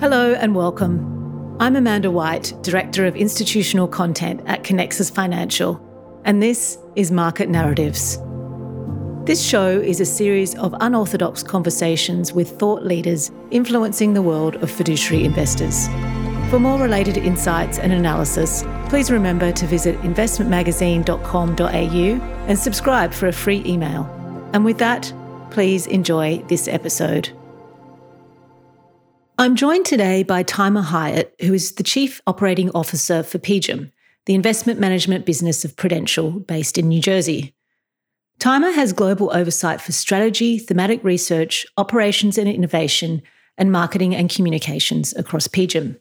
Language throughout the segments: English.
Hello and welcome. I'm Amanda White, Director of Institutional Content at Conexus Financial, and this is Market Narratives. This show is a series of unorthodox conversations with thought leaders influencing the world of fiduciary investors. For more related insights and analysis, please remember to visit investmentmagazine.com.au and subscribe for a free email. And with that, please enjoy this episode. I'm joined today by Taimur Hayat, who is the Chief Operating Officer for PGIM, the investment management business of Prudential based in New Jersey. Taimur has global oversight for strategy, thematic research, operations and innovation, and marketing and communications across PGIM.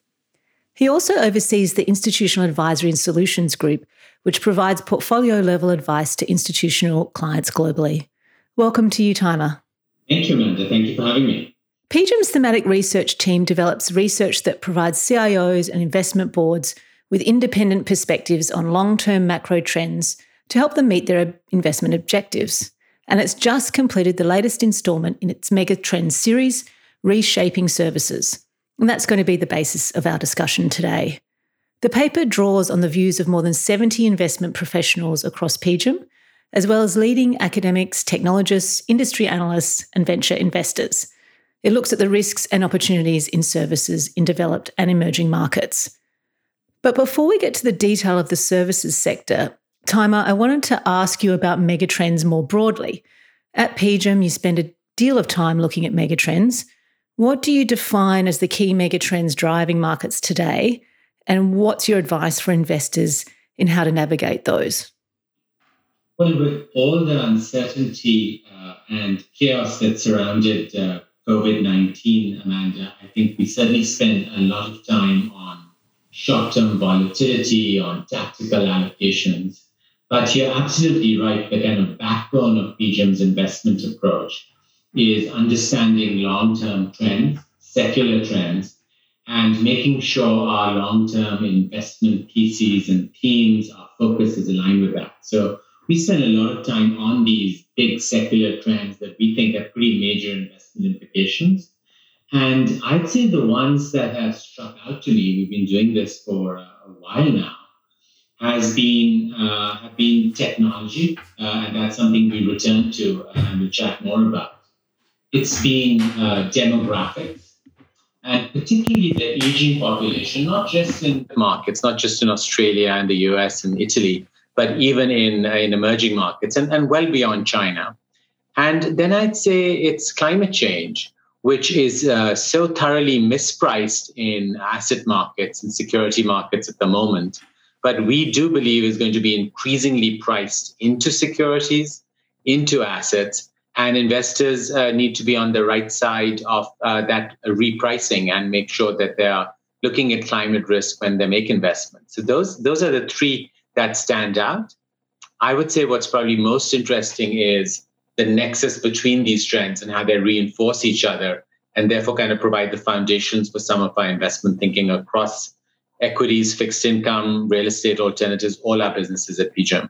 He also oversees the Institutional Advisory and Solutions Group, which provides portfolio level advice to institutional clients globally. Welcome to you, Taimur. Thank you, Amanda. Thank you for having me. PGIM's thematic research team develops research that provides CIOs and investment boards with independent perspectives on long term macro trends to help them meet their investment objectives. And it's just completed the latest installment in its Mega Trends series, Reshaping Services. And that's going to be the basis of our discussion today. The paper draws on the views of more than 70 investment professionals across PGIM, as well as leading academics, technologists, industry analysts, and venture investors it looks at the risks and opportunities in services in developed and emerging markets. But before we get to the detail of the services sector, Taimur, I wanted to ask you about megatrends more broadly. At PGIM, you spend a deal of time looking at megatrends. What do you define as the key megatrends driving markets today? And what's your advice for investors in how to navigate those? Well, with all the uncertainty uh, and chaos that surrounded uh, COVID 19, Amanda, I think we certainly spent a lot of time on short term volatility, on tactical allocations. But you're absolutely right. The kind of backbone of PGIM's investment approach is understanding long term trends, secular trends, and making sure our long term investment theses and themes, our focus is aligned with that. So we spend a lot of time on these big secular trends that we think have pretty major investment implications. And I'd say the ones that have struck out to me, we've been doing this for a while now, has been uh, have been technology, uh, and that's something we return to uh, and we'll chat more about. It's been uh, demographics, and particularly the aging population, not just in markets, not just in Australia and the US and Italy, but even in, uh, in emerging markets and, and well beyond China. And then I'd say it's climate change, which is uh, so thoroughly mispriced in asset markets and security markets at the moment. But we do believe is going to be increasingly priced into securities, into assets, and investors uh, need to be on the right side of uh, that repricing and make sure that they are looking at climate risk when they make investments. So those those are the three that stand out. I would say what's probably most interesting is the nexus between these trends and how they reinforce each other and therefore kind of provide the foundations for some of our investment thinking across equities, fixed income, real estate alternatives, all our businesses at PGIM.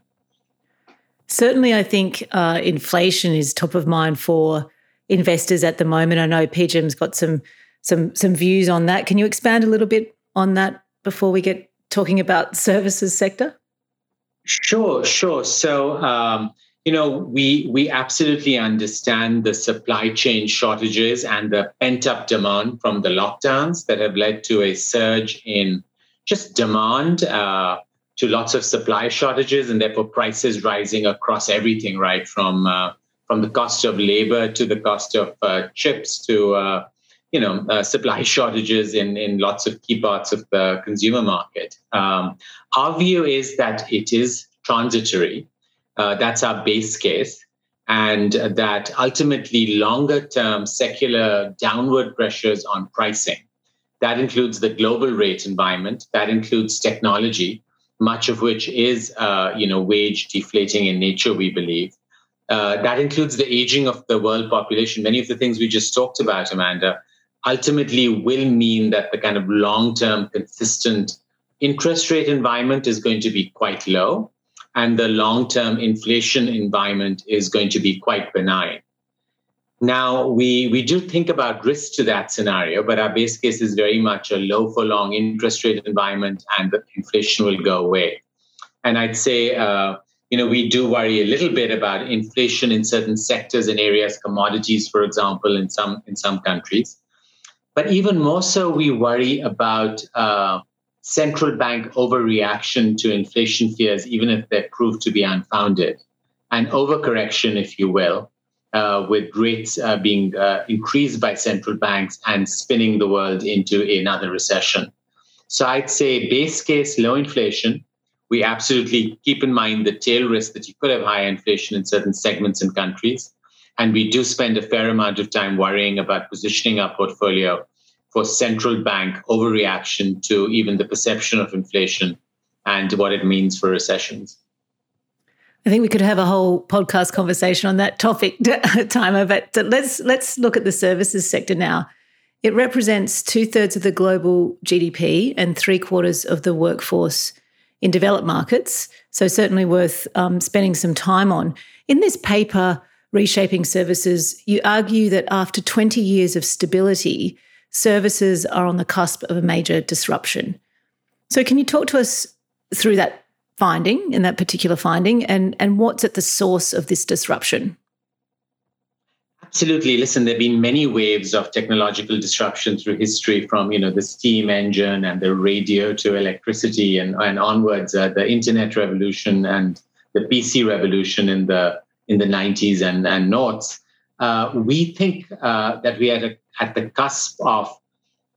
Certainly, I think uh, inflation is top of mind for investors at the moment. I know PGIM's got some some some views on that. Can you expand a little bit on that before we get talking about services sector? Sure, sure. So, um, you know, we we absolutely understand the supply chain shortages and the pent up demand from the lockdowns that have led to a surge in just demand uh, to lots of supply shortages and therefore prices rising across everything, right from uh, from the cost of labor to the cost of uh, chips to uh, you know uh, supply shortages in in lots of key parts of the consumer market. Um, our view is that it is transitory. Uh, that's our base case. And that ultimately, longer term secular downward pressures on pricing. That includes the global rate environment, that includes technology, much of which is uh, you know, wage deflating in nature, we believe. Uh, that includes the aging of the world population. Many of the things we just talked about, Amanda, ultimately will mean that the kind of long term consistent interest rate environment is going to be quite low and the long term inflation environment is going to be quite benign. Now, we, we do think about risk to that scenario, but our base case is very much a low for long interest rate environment and the inflation will go away. And I'd say, uh, you know, we do worry a little bit about inflation in certain sectors and areas, commodities, for example, in some in some countries. But even more so, we worry about uh, central bank overreaction to inflation fears, even if they prove to be unfounded, and overcorrection, if you will, uh, with rates uh, being uh, increased by central banks and spinning the world into another recession. So I'd say base case low inflation. We absolutely keep in mind the tail risk that you could have high inflation in certain segments and countries. And we do spend a fair amount of time worrying about positioning our portfolio for central bank overreaction to even the perception of inflation and what it means for recessions. I think we could have a whole podcast conversation on that topic, Taimur. But let's let's look at the services sector now. It represents two thirds of the global GDP and three quarters of the workforce in developed markets. So certainly worth um, spending some time on. In this paper, Reshaping Services, you argue that after 20 years of stability, services are on the cusp of a major disruption. So, can you talk to us through that finding in that particular finding and, and what's at the source of this disruption? Absolutely. Listen, there have been many waves of technological disruption through history, from you know the steam engine and the radio to electricity and, and onwards, uh, the internet revolution and the PC revolution in the in the 90s and, and north. Uh, we think uh, that we are at, at the cusp of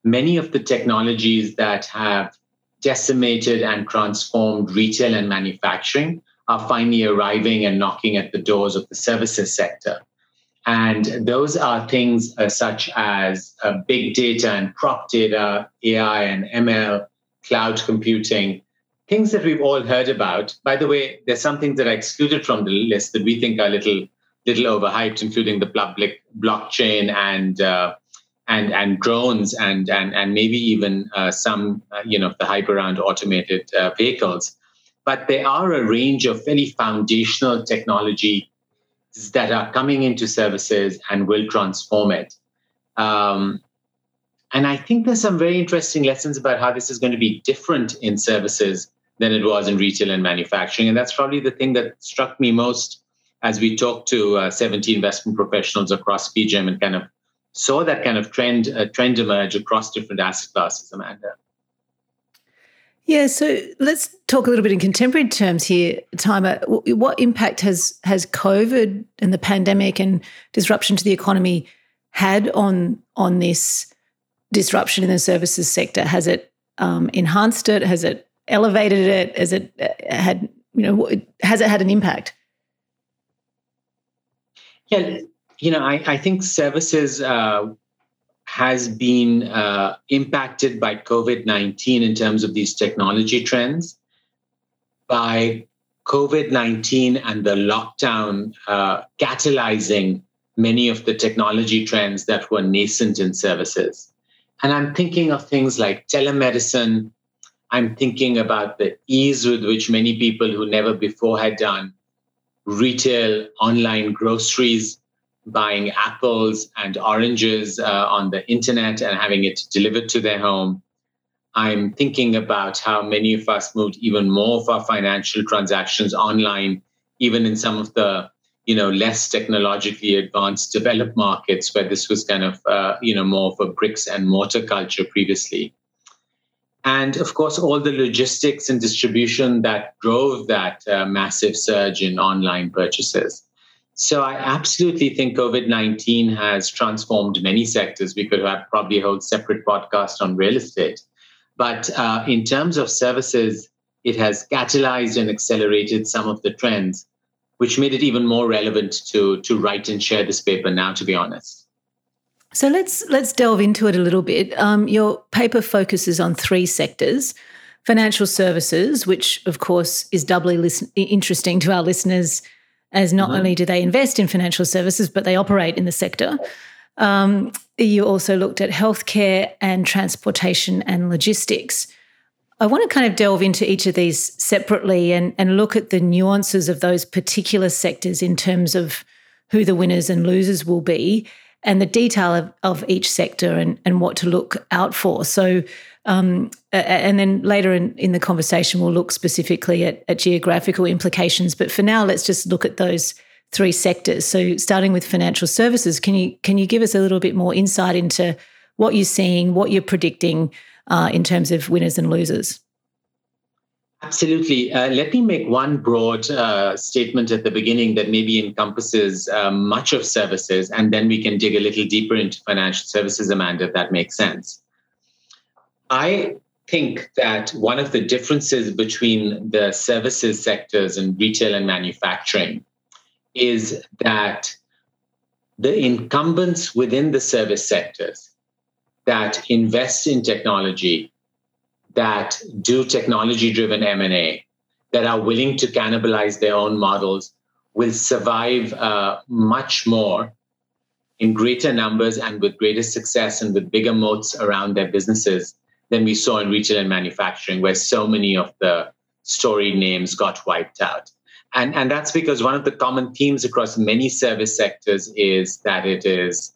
many of the technologies that have decimated and transformed retail and manufacturing are finally arriving and knocking at the doors of the services sector. And those are things uh, such as uh, big data and prop data, AI and ML, cloud computing, things that we've all heard about. By the way, there's some things that are excluded from the list that we think are a little, little overhyped, including the public blockchain and uh, and and drones and and and maybe even uh, some uh, you know the hype around automated uh, vehicles but there are a range of very foundational technology that are coming into services and will transform it um, and i think there's some very interesting lessons about how this is going to be different in services than it was in retail and manufacturing and that's probably the thing that struck me most as we talked to uh, 70 investment professionals across PGIM and kind of saw that kind of trend uh, trend emerge across different asset classes, Amanda. Yeah, so let's talk a little bit in contemporary terms here, Taimur. What impact has has COVID and the pandemic and disruption to the economy had on on this disruption in the services sector? Has it um, enhanced it? Has it elevated it? Has it uh, had you know has it had an impact? Yeah, you know, I, I think services uh, has been uh, impacted by COVID 19 in terms of these technology trends. By COVID 19 and the lockdown uh, catalyzing many of the technology trends that were nascent in services. And I'm thinking of things like telemedicine. I'm thinking about the ease with which many people who never before had done retail, online groceries, buying apples and oranges uh, on the internet and having it delivered to their home. I'm thinking about how many of us moved even more of our financial transactions online, even in some of the you know less technologically advanced developed markets where this was kind of uh, you know more of a bricks and mortar culture previously and of course all the logistics and distribution that drove that uh, massive surge in online purchases so I absolutely think COVID 19 has transformed many sectors. We could have probably a whole separate podcast on real estate. But uh, in terms of services, it has catalyzed and accelerated some of the trends, which made it even more relevant to, to write and share this paper now, to be honest. So let's let's delve into it a little bit. Um, your paper focuses on three sectors: financial services, which of course is doubly listen- interesting to our listeners as not mm-hmm. only do they invest in financial services, but they operate in the sector. Um, you also looked at healthcare and transportation and logistics. I want to kind of delve into each of these separately and, and look at the nuances of those particular sectors in terms of who the winners and losers will be and the detail of, of each sector and, and what to look out for. So, um, and then later in, in the conversation, we'll look specifically at, at geographical implications. But for now, let's just look at those three sectors. So, starting with financial services, can you can you give us a little bit more insight into what you're seeing, what you're predicting uh, in terms of winners and losers? Absolutely. Uh, let me make one broad uh, statement at the beginning that maybe encompasses uh, much of services, and then we can dig a little deeper into financial services, Amanda, if that makes sense. I think that one of the differences between the services sectors and retail and manufacturing is that the incumbents within the service sectors that invest in technology that do technology driven m&a that are willing to cannibalize their own models will survive uh, much more in greater numbers and with greater success and with bigger moats around their businesses than we saw in retail and manufacturing where so many of the storied names got wiped out. And, and that's because one of the common themes across many service sectors is that it is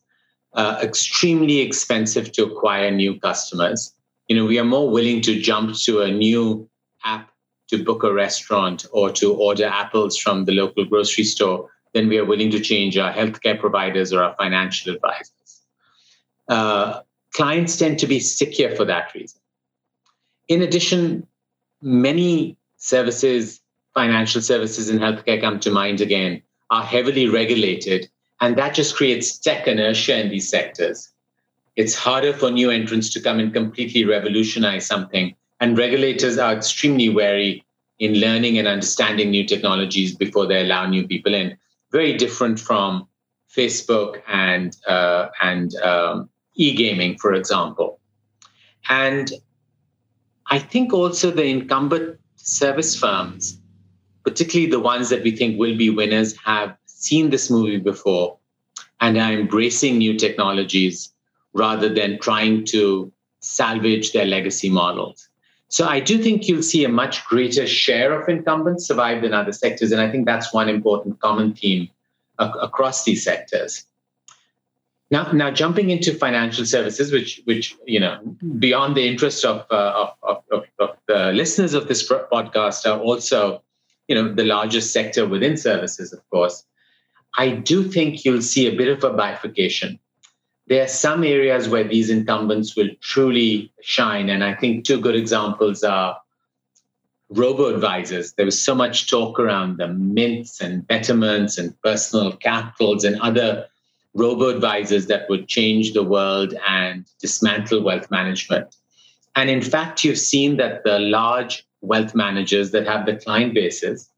uh, extremely expensive to acquire new customers you know, we are more willing to jump to a new app to book a restaurant or to order apples from the local grocery store than we are willing to change our healthcare providers or our financial advisors. Uh, clients tend to be stickier for that reason. In addition, many services, financial services and healthcare come to mind again, are heavily regulated, and that just creates tech inertia in these sectors it's harder for new entrants to come and completely revolutionize something. And regulators are extremely wary in learning and understanding new technologies before they allow new people in. Very different from Facebook and uh, and um, e-gaming, for example. And I think also the incumbent service firms, particularly the ones that we think will be winners, have seen this movie before and are embracing new technologies rather than trying to salvage their legacy models. So I do think you'll see a much greater share of incumbents survive than other sectors. And I think that's one important common theme ac- across these sectors. Now, now jumping into financial services, which, which you know, beyond the interest of, uh, of, of, of, the listeners of this podcast, are also, you know, the largest sector within services, of course. I do think you'll see a bit of a bifurcation there are some areas where these incumbents will truly shine. And I think two good examples are robo advisors. There was so much talk around the mints and betterments and personal capitals and other robo advisors that would change the world and dismantle wealth management. And in fact, you've seen that the large wealth managers that have the client bases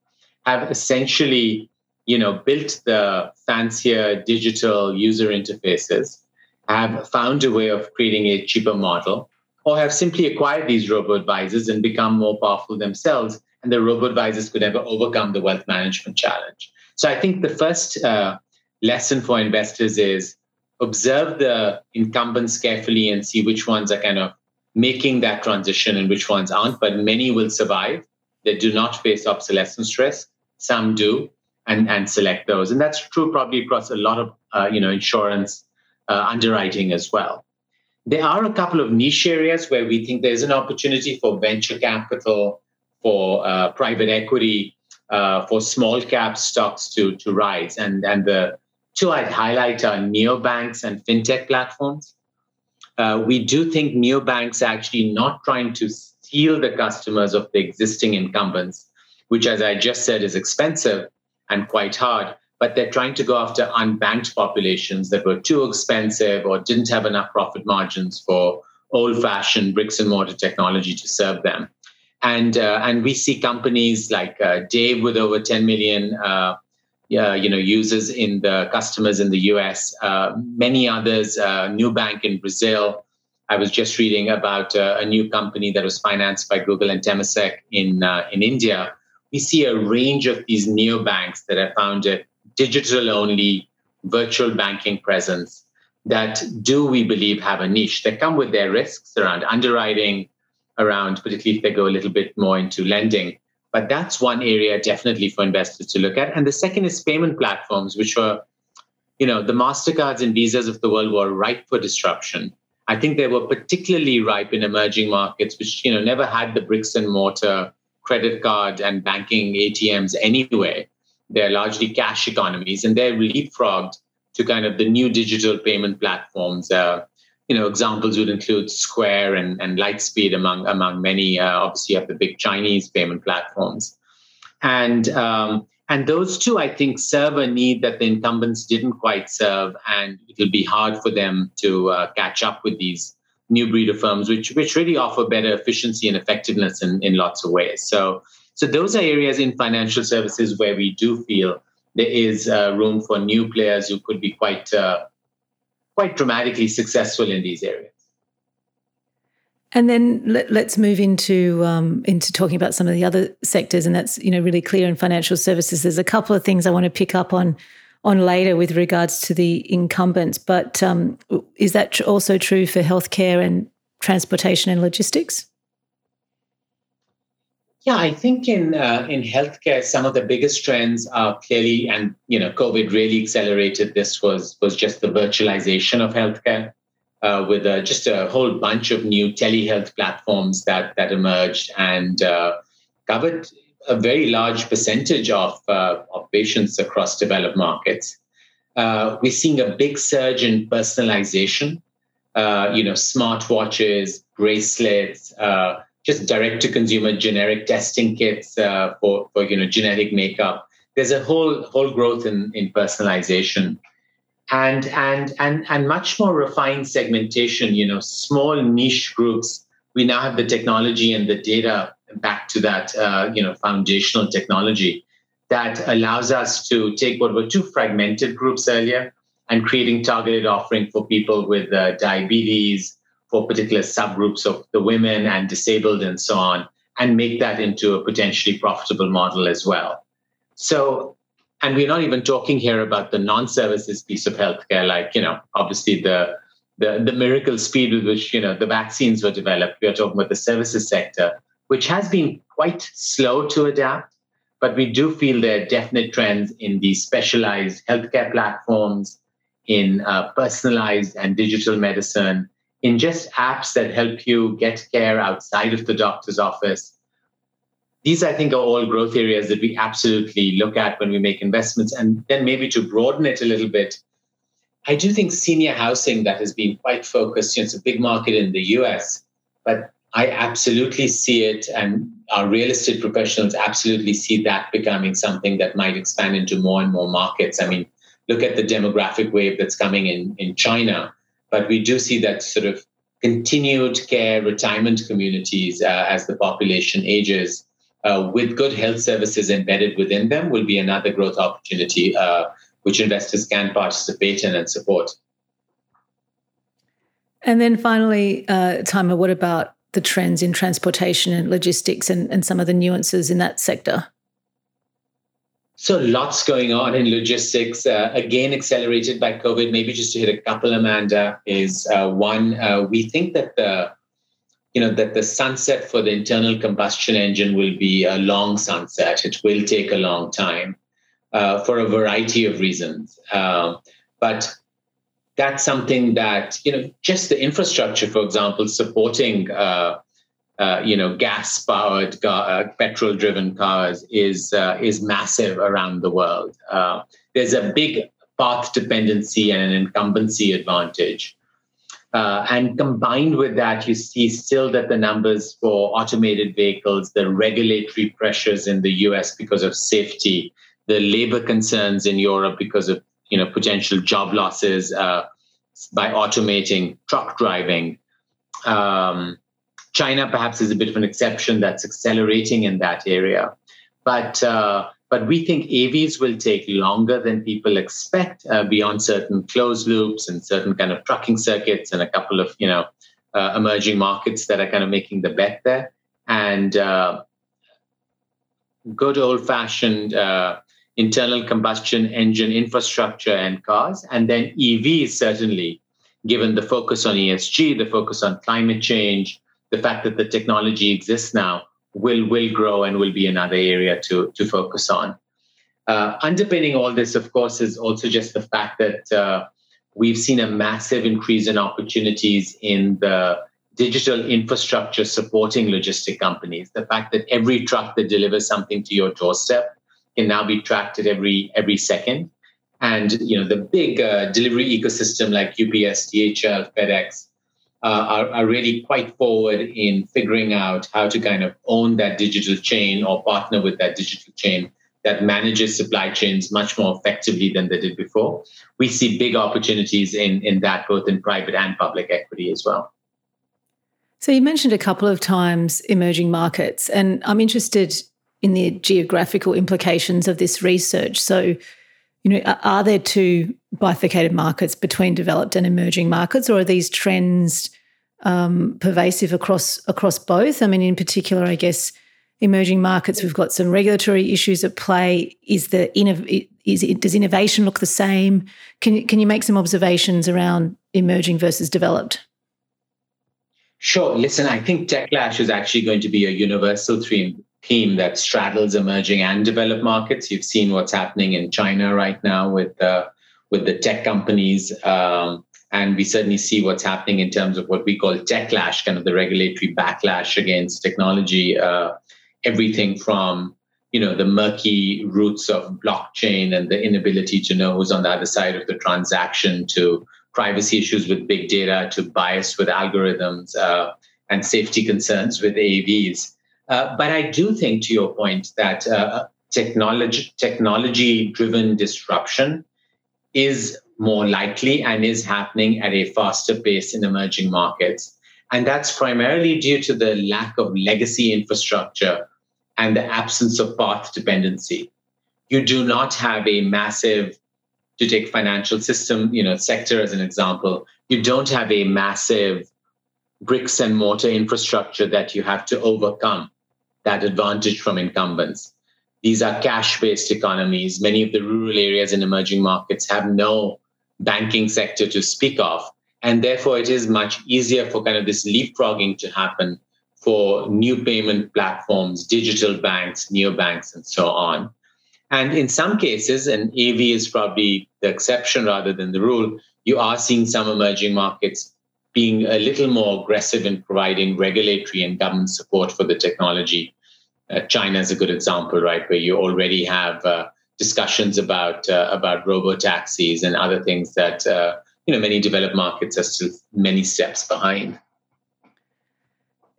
have essentially you know built the fancier digital user interfaces have found a way of creating a cheaper model or have simply acquired these robo advisors and become more powerful themselves. And the robo advisors could never overcome the wealth management challenge. So I think the first uh, lesson for investors is observe the incumbents carefully and see which ones are kind of making that transition and which ones aren't. But many will survive. They do not face obsolescence risk. Some do, and and select those. And that's true probably across a lot of uh, you know insurance uh, underwriting as well. There are a couple of niche areas where we think there's an opportunity for venture capital, for uh, private equity, uh, for small cap stocks to, to rise. And, and the two I'd highlight are neobanks and fintech platforms. Uh, we do think neobanks are actually not trying to steal the customers of the existing incumbents, which, as I just said, is expensive and quite hard but they're trying to go after unbanked populations that were too expensive or didn't have enough profit margins for old fashioned bricks and mortar technology to serve them. And, uh, and we see companies like uh, Dave with over 10 million uh, you know, users in the customers in the US, uh, many others, uh, Bank in Brazil. I was just reading about uh, a new company that was financed by Google and Temasek in, in India. We see a range of these neobanks that are founded digital only virtual banking presence that do we believe have a niche that come with their risks around underwriting around particularly if they go a little bit more into lending but that's one area definitely for investors to look at and the second is payment platforms which were you know, the MasterCards and Visas of the world were ripe for disruption. I think they were particularly ripe in emerging markets, which, you know, never had the bricks and mortar credit card and banking ATMs anyway. They're largely cash economies and they're leapfrogged to kind of the new digital payment platforms. Uh, you know, examples would include Square and, and Lightspeed among among many. Uh, obviously, you have the big Chinese payment platforms, and um, and those two, I think, serve a need that the incumbents didn't quite serve, and it'll be hard for them to uh, catch up with these new breed of firms, which which really offer better efficiency and effectiveness in, in lots of ways. So so those are areas in financial services where we do feel there is uh, room for new players who could be quite uh, quite dramatically successful in these areas. And then let, us move into um, into talking about some of the other sectors, and that's you know really clear in financial services. There's a couple of things I want to pick up on on later with regards to the incumbents, but um, is that also true for healthcare and transportation and logistics? Yeah, I think in uh, in healthcare, some of the biggest trends are clearly, and you know, COVID really accelerated this. Was was just the virtualization of healthcare uh, with uh, just a whole bunch of new telehealth platforms that that emerged and uh, covered a very large percentage of, uh, of patients across developed markets. Uh, we're seeing a big surge in personalization. Uh, you know, smartwatches, bracelets, just direct-to-consumer generic testing kits for for you know genetic makeup. There's a whole whole growth in in personalization and and and and much more refined segmentation you know small niche groups we now have the technology and the data back to that uh, you know foundational technology that allows us to take what were two fragmented groups earlier and creating targeted offering for people with uh, diabetes for particular subgroups of the women and disabled and so on and make that into a potentially profitable model as well so and we're not even talking here about the non-services piece of healthcare, like you know, obviously the the, the miracle speed with which you know the vaccines were developed. We are talking about the services sector, which has been quite slow to adapt, but we do feel there are definite trends in these specialized healthcare platforms, in uh, personalized and digital medicine, in just apps that help you get care outside of the doctor's office these, I think, are all growth areas that we absolutely look at when we make investments. And then maybe to broaden it a little bit, I do think senior housing that has been quite focused, you know, it's a big market in the US, but I absolutely see it, and our real estate professionals absolutely see that becoming something that might expand into more and more markets. I mean, look at the demographic wave that's coming in in China, but we do see that sort of continued care retirement communities uh, as the population ages uh, with good health services embedded within them will be another growth opportunity uh, which investors can participate in and support. And then finally, uh, Taimur, what about the trends in transportation and logistics and, and some of the nuances in that sector? So lots going on in logistics. Uh, again, accelerated by COVID. Maybe just to hit a couple, Amanda, is uh, one. Uh, we think that the you know that the sunset for the internal combustion engine will be a long sunset. It will take a long time uh, for a variety of reasons. Uh, but that's something that you know just the infrastructure, for example, supporting uh, you know gas-powered, uh, petrol-driven cars is uh, is massive around the world. there's a big path dependency and an incumbency advantage. Uh, and combined with that, you see still that the numbers for automated vehicles, the regulatory pressures in the US because of safety, the labor concerns in Europe because of you know potential job losses uh, by automating truck driving. Um, China perhaps is a bit of an exception that's accelerating in that area, but uh, but we think AVs will take longer than people expect uh, beyond certain closed loops and certain kind of trucking circuits and a couple of, you know, uh, emerging markets that are kind of making the bet there. And uh, good old fashioned uh, internal combustion engine infrastructure and cars. And then EVs, certainly, given the focus on ESG, the focus on climate change, the fact that the technology exists now will will grow and will be another area to to focus on. Uh, underpinning all this, of course, is also just the fact that uh, we've seen a massive increase in opportunities in the digital infrastructure supporting logistic companies. The fact that every truck that delivers something to your doorstep can now be tracked at every every second, and you know the big uh, delivery ecosystem like UPS, DHL, FedEx Uh, are, are really quite forward in figuring out how to kind of own that digital chain or partner with that digital chain that manages supply chains much more effectively than they did before. We see big opportunities in, in that, both in private and public equity as well. So, you mentioned a couple of times emerging markets, and I'm interested in the geographical implications of this research. So, you know, are there two bifurcated markets between developed and emerging markets, or are these trends um, pervasive across across both? I mean, in particular, I guess emerging markets we've got some regulatory issues at play. Is the is it, does innovation look the same? Can you, can you make some observations around emerging versus developed? Sure. Listen, I think Techlash is actually going to be a universal theme theme that straddles emerging and developed markets. You've seen what's happening in China right now with the with the tech companies, um, and we certainly see what's happening in terms of what we call techlash, kind of the regulatory backlash against technology. Uh, everything from you know the murky roots of blockchain and the inability to know who's on the other side of the transaction to privacy issues with big data to bias with algorithms uh, and safety concerns with AVs. Uh, but I do think, to your point, that uh, technology technology driven disruption is more likely and is happening at a faster pace in emerging markets. And that's primarily due to the lack of legacy infrastructure and the absence of path dependency. You do not have a massive, to take financial system, you know, sector as an example, you don't have a massive bricks and mortar infrastructure that you have to overcome that advantage from incumbents. These are cash based economies. Many of the rural areas in emerging markets have no banking sector to speak of. And therefore, it is much easier for kind of this leapfrogging to happen for new payment platforms, digital banks, neobanks, and so on. And in some cases, and AV is probably the exception rather than the rule, you are seeing some emerging markets being a little more aggressive in providing regulatory and government support for the technology. Uh, China is a good example, right, where you already have uh, discussions about uh, about robo taxis and other things that uh, you know many developed markets are still many steps behind.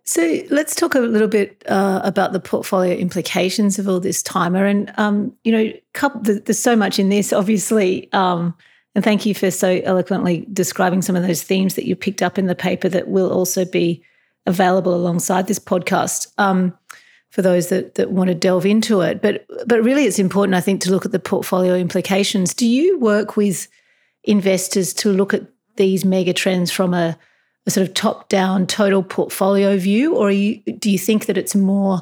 So let's talk a little bit uh, about the portfolio implications of all this Taimur. And um, you know, couple, there's so much in this, obviously. Um, and thank you for so eloquently describing some of those themes that you picked up in the paper that will also be available alongside this podcast um, for those that, that want to delve into it. But but really, it's important, I think, to look at the portfolio implications. Do you work with investors to look at these mega trends from a, a sort of top down total portfolio view, or you, do you think that it's more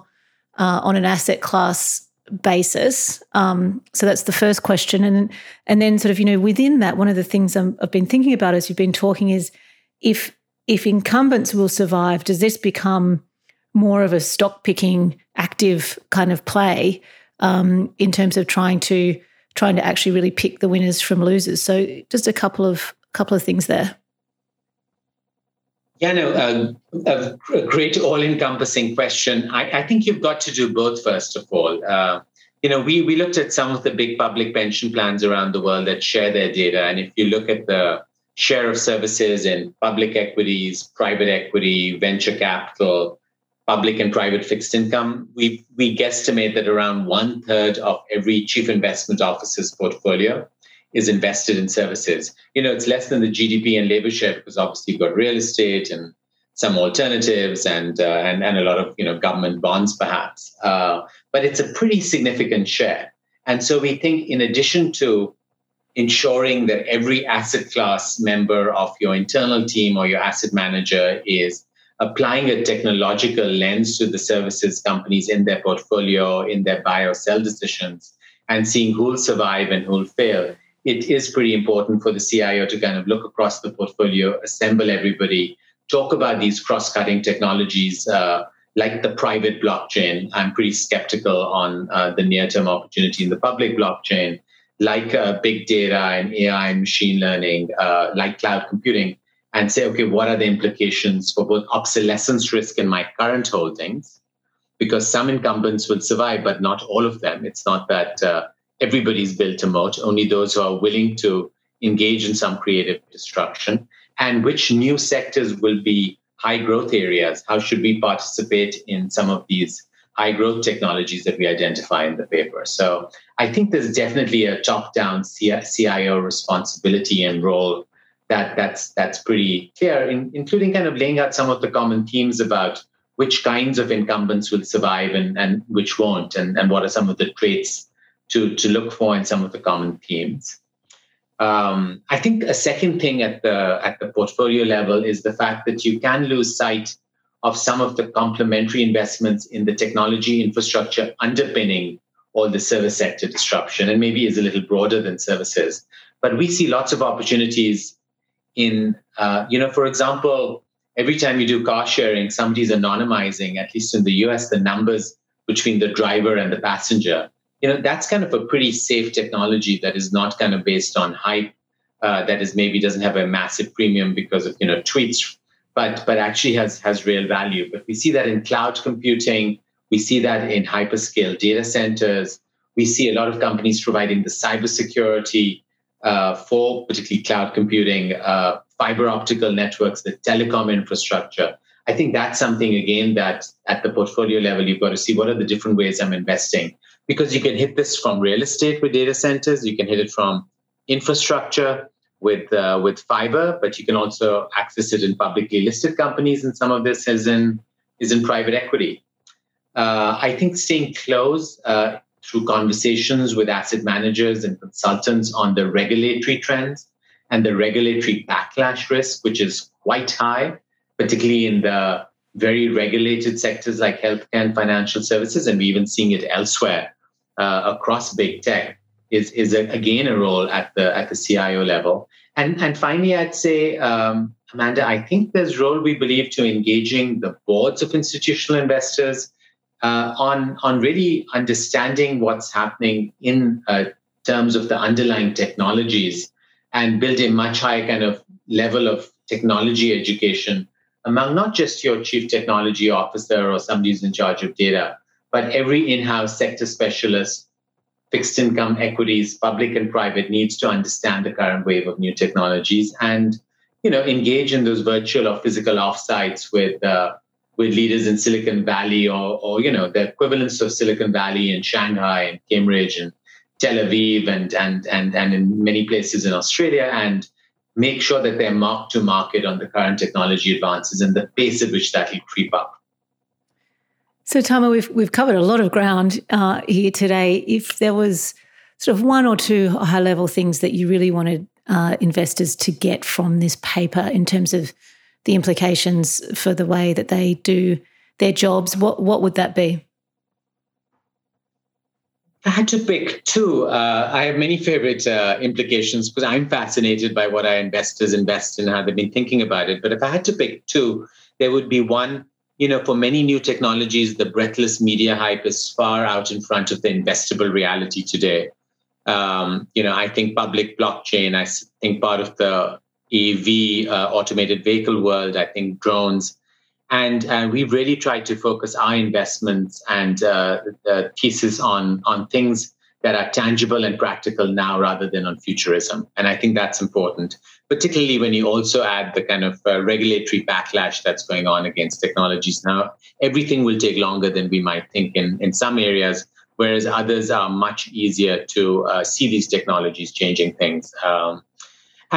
uh, on an asset class basis? Um, so that's the first question, and and then sort of you know within that, one of the things i have been thinking about as you've been talking is if if incumbents will survive, does this become more of a stock picking active kind of play um, in terms of trying to trying to actually really pick the winners from losers? So just a couple of couple of things there. Yeah, no, uh, a, great all-encompassing question. I, I, think you've got to do both. First of all, uh, you know, we we looked at some of the big public pension plans around the world that share their data, and if you look at the share of services in public equities, private equity, venture capital, public and private fixed income, we we guesstimate that around one third of every chief investment officer's portfolio is invested in services. You know, it's less than the GDP and labor share because obviously you've got real estate and some alternatives and uh, and and a lot of you know government bonds perhaps. Uh, but it's a pretty significant share. And so we think, in addition to ensuring that every asset class member of your internal team or your asset manager is applying a technological lens to the services companies in their portfolio, in their buy or sell decisions, and seeing who'll survive and who'll fail it is pretty important for the CIO to kind of look across the portfolio, assemble everybody, talk about these cross-cutting technologies, uh, like the private blockchain. I'm pretty skeptical on uh, the near term opportunity in the public blockchain, like uh, big data and AI and machine learning, uh, like cloud computing, and say, okay, what are the implications for both obsolescence risk in my current holdings? Because some incumbents will survive, but not all of them. It's not that uh, everybody's built a moat, only those who are willing to engage in some creative destruction. And which new sectors will be high growth areas? How should we participate in some of these high growth technologies that we identify in the paper? So I think there's definitely a top down CIO responsibility and role that that's that's pretty clear, in, including kind of laying out some of the common themes about which kinds of incumbents will survive and, and which won't, and, and what are some of the traits to, to look for in some of the common themes. Um, I think a second thing at the at the portfolio level is the fact that you can lose sight of some of the complementary investments in the technology infrastructure underpinning all the service sector disruption, and maybe is a little broader than services. But we see lots of opportunities in, uh, you know, for example, every time you do car sharing, somebody's anonymizing, at least in the US, the numbers between the driver and the passenger. You know that's kind of a pretty safe technology that is not kind of based on hype uh, that is maybe doesn't have a massive premium because of you know tweets but but actually has has real value. But we see that in cloud computing. We see that in hyperscale data centers. We see a lot of companies providing the cybersecurity uh, for particularly cloud computing uh, fiber optical networks the telecom infrastructure i think that's something again that at the portfolio level you've got to see what are the different ways i'm investing because you can hit this from real estate with data centers, you can hit it from infrastructure with uh, with fiber, but you can also access it in publicly listed companies, and some of this is in is in private equity. Uh, I think staying close uh, through conversations with asset managers and consultants on the regulatory trends and the regulatory backlash risk, which is quite high, particularly in the very regulated sectors like healthcare and financial services, and we're even seeing it elsewhere uh, across big tech is is a, again a role at the at the CIO level. And and finally, I'd say, um, Amanda, I think there's role we believe to engaging the boards of institutional investors uh, on on really understanding what's happening in uh, terms of the underlying technologies and build a much higher kind of level of technology education among not just your chief technology officer or somebody who's in charge of data, but every in-house sector specialist fixed income equities public and private needs to understand the current wave of new technologies and you know engage in those virtual or physical offsites with uh, with leaders in silicon valley or, or you know the equivalents of silicon valley in shanghai and cambridge and tel aviv and and and, and in many places in australia and make sure that they're marked to market on the current technology advances and the pace at which that will creep up so, Taimur, we've we've covered a lot of ground uh, here today. If there was sort of one or two high level things that you really wanted uh, investors to get from this paper in terms of the implications for the way that they do their jobs, what what would that be? I had to pick two. Uh, I have many favorite uh, implications because I'm fascinated by what our investors invest in, how they've been thinking about it. But if I had to pick two, there would be one you know, for many new technologies, the breathless media hype is far out in front of the investable reality today. Um, you know, I think public blockchain, I think part of the EV uh, automated vehicle world, I think drones. And, and we really try to focus our investments and uh, the thesis on, on things that are tangible and practical now rather than on futurism. And I think that's important particularly when you also add the kind of uh, regulatory backlash that's going on against technologies. Now, everything will take longer than we might think in, in some areas, whereas others are much easier to uh, see these technologies changing things. Um,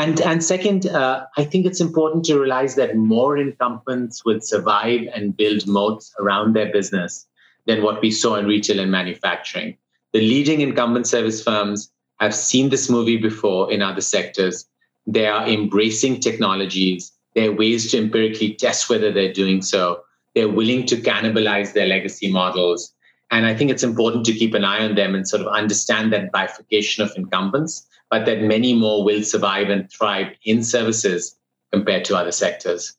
and, and second, uh, I think it's important to realize that more incumbents will survive and build moats around their business than what we saw in retail and manufacturing. The leading incumbent service firms have seen this movie before in other sectors they are embracing technologies. There are ways to empirically test whether they're doing so. They're willing to cannibalize their legacy models. And I think it's important to keep an eye on them and sort of understand that bifurcation of incumbents, but that many more will survive and thrive in services compared to other sectors.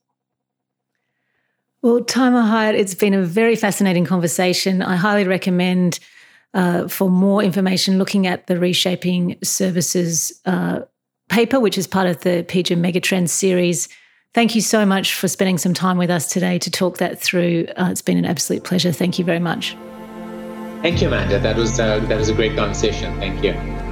Well, Taimur Hayat, it's been a very fascinating conversation. I highly recommend uh, for more information looking at the Reshaping Services uh, paper, which is part of the PGIM Megatrends series. Thank you so much for spending some time with us today to talk that through. Uh, it's been an absolute pleasure. Thank you very much. Thank you, Amanda. That was uh, that was a great conversation. Thank you.